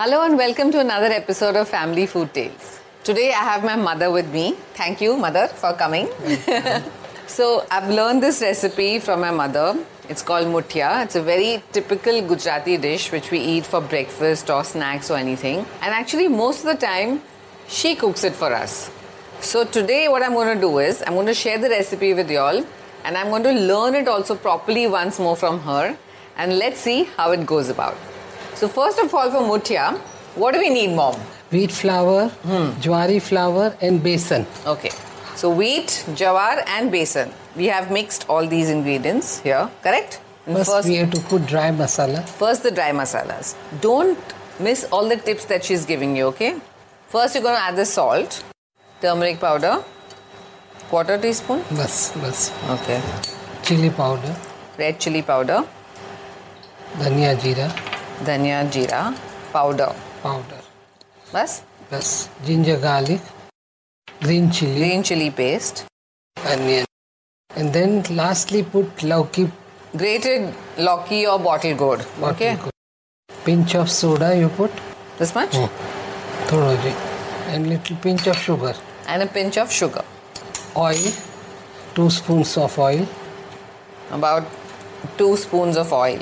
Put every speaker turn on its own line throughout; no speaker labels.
Hello and welcome to another episode of Family Food Tales. Today I have my mother with me. Thank you, mother, for coming. so I've learned this recipe from my mother. It's called muthia. It's a very typical Gujarati dish which we eat for breakfast or snacks or anything. And actually, most of the time, she cooks it for us. So today, what I'm going to do is I'm going to share the recipe with y'all, and I'm going to learn it also properly once more from her. And let's see how it goes about. So first of all, for muthia, what do we need, mom?
wheat flour, hmm. jwari flour, and besan.
Okay. So wheat, jawar, and besan. We have mixed all these ingredients here, correct? And
First, we have to put dry masala.
First, the dry masalas. Don't miss all the tips that she's giving you, okay? First, you're going to add the salt, turmeric powder, quarter teaspoon,
Bas, bas.
okay,
Chili powder,
red chili powder,
dhania jeera
jeera powder.
powder.
Bas,
Bas. Ginger garlic, green chili,
green chili paste,
onion. And then lastly put lauki
grated lauki or bottle gourd, okay?
bottle. Pinch of soda you put.
This much?
Thoda ji. And little pinch of sugar.
And a pinch of sugar.
Oil. Two spoons of oil.
About two spoons of oil.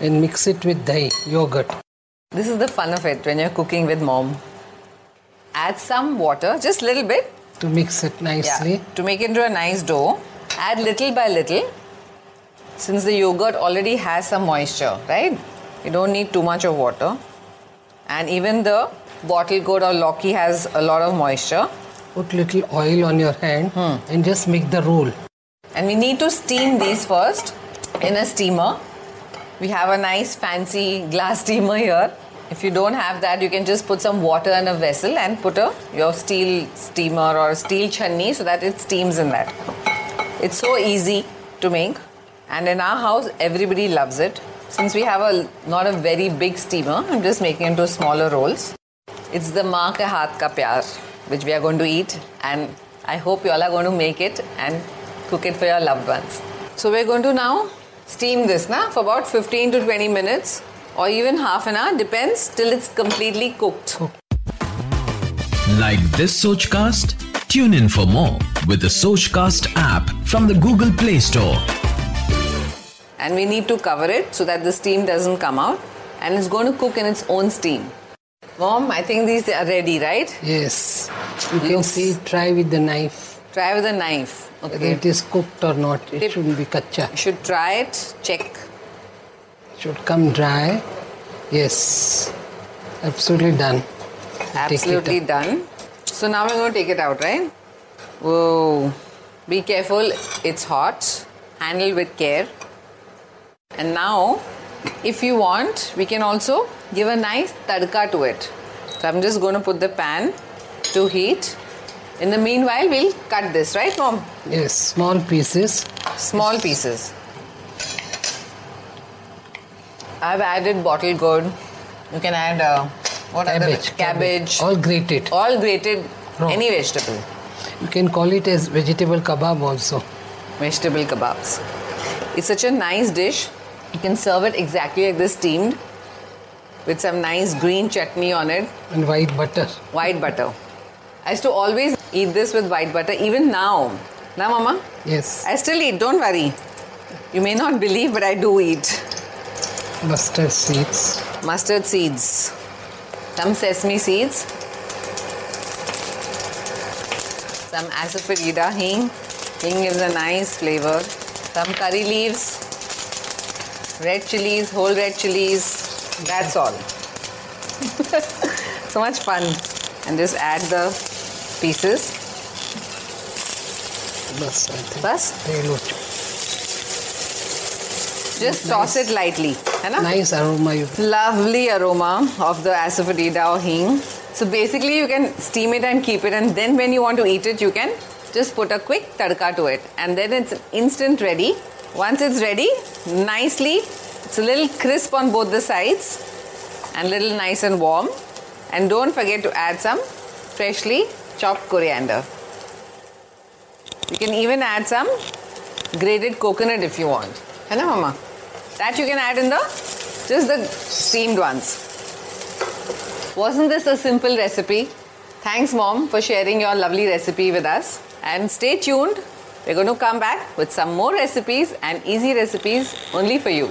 And mix it with dahi, yogurt.
This is the fun of it when you're cooking with mom. Add some water, just a little bit,
To mix it nicely.
Yeah, to make it into a nice dough. Add little by little. Since the yogurt already has some moisture, right? You don't need too much of water. And even the bottle gourd or lauki has a lot of moisture.
Put little oil on your hand hmm. and just make the roll.
And we need to steam these first in a steamer. We have a nice fancy glass steamer here. If you don't have that, you can just put some water in a vessel and put a your steel steamer or steel chunni so that it steams in that. It's so easy to make, and in our house, everybody loves it. Since we have a not a very big steamer, I'm just making into smaller rolls. It's the maa ke haath ka pyar, which we are going to eat, and I hope you all are going to make it and cook it for your loved ones. So we're going to now steam this na for about 15 to 20 minutes or even half an hour, depends till it's completely cooked.
Like this Sochcast? Tune in for more with the Sochcast app from the Google Play Store.
And we need to cover it so that the steam doesn't come out, and it's going to cook in its own steam. Mom, I think these are ready, right?
Yes. You can
Looks-
see, try with the knife.
Try with a knife.
Whether
Okay.
it is cooked or not. It shouldn't be kacha.
You should try it, check.
Should come dry. Yes. Absolutely done.
Absolutely done. So now we're going to take it out, right? Whoa. Be careful, it's hot. Handle with care. And now, if you want, we can also give a nice tadka to it. So I'm just going to put the pan to heat. In the meanwhile, we'll cut this, right, mom?
Yes, small pieces.
Small pieces. I've added bottle gourd. You can add uh, what other
Cabbage.
cabbage,
All grated.
all grated,
Raw.
any vegetable,
You can call it as vegetable kebab also.
vegetable kebabs. It's such a nice dish. You can serve it exactly like this steamed with some nice green chutney on it,
And white butter.
white butter. I used to always eat this with white butter, even now. Now, mama,
Yes.
I still eat, don't worry. You may not believe, but I do eat.
Mustard seeds.
Mustard seeds, some sesame seeds, some asafoetida hing. Hing gives a nice flavor. Some curry leaves, red chilies, whole red chilies. That's all. so much fun. And just add the pieces.
Bas, I think.
Bas,
They look
just toss it lightly. है ना?
nice aroma. You
lovely aroma of the asafoetida or hing. So basically, you can steam it and keep it, and then when you want to eat it, you can just put a quick tadka to it, and then it's instant ready. Once it's ready, nicely, it's a little crisp on both the sides, and little nice and warm. And don't forget to add some freshly chopped coriander. You can even add some grated coconut if you want. Hai mama? That you can add in the just the steamed ones. Wasn't this a simple recipe? Thanks, Mom, for sharing your lovely recipe with us. And stay tuned. We're going to come back with some more recipes and easy recipes only for you.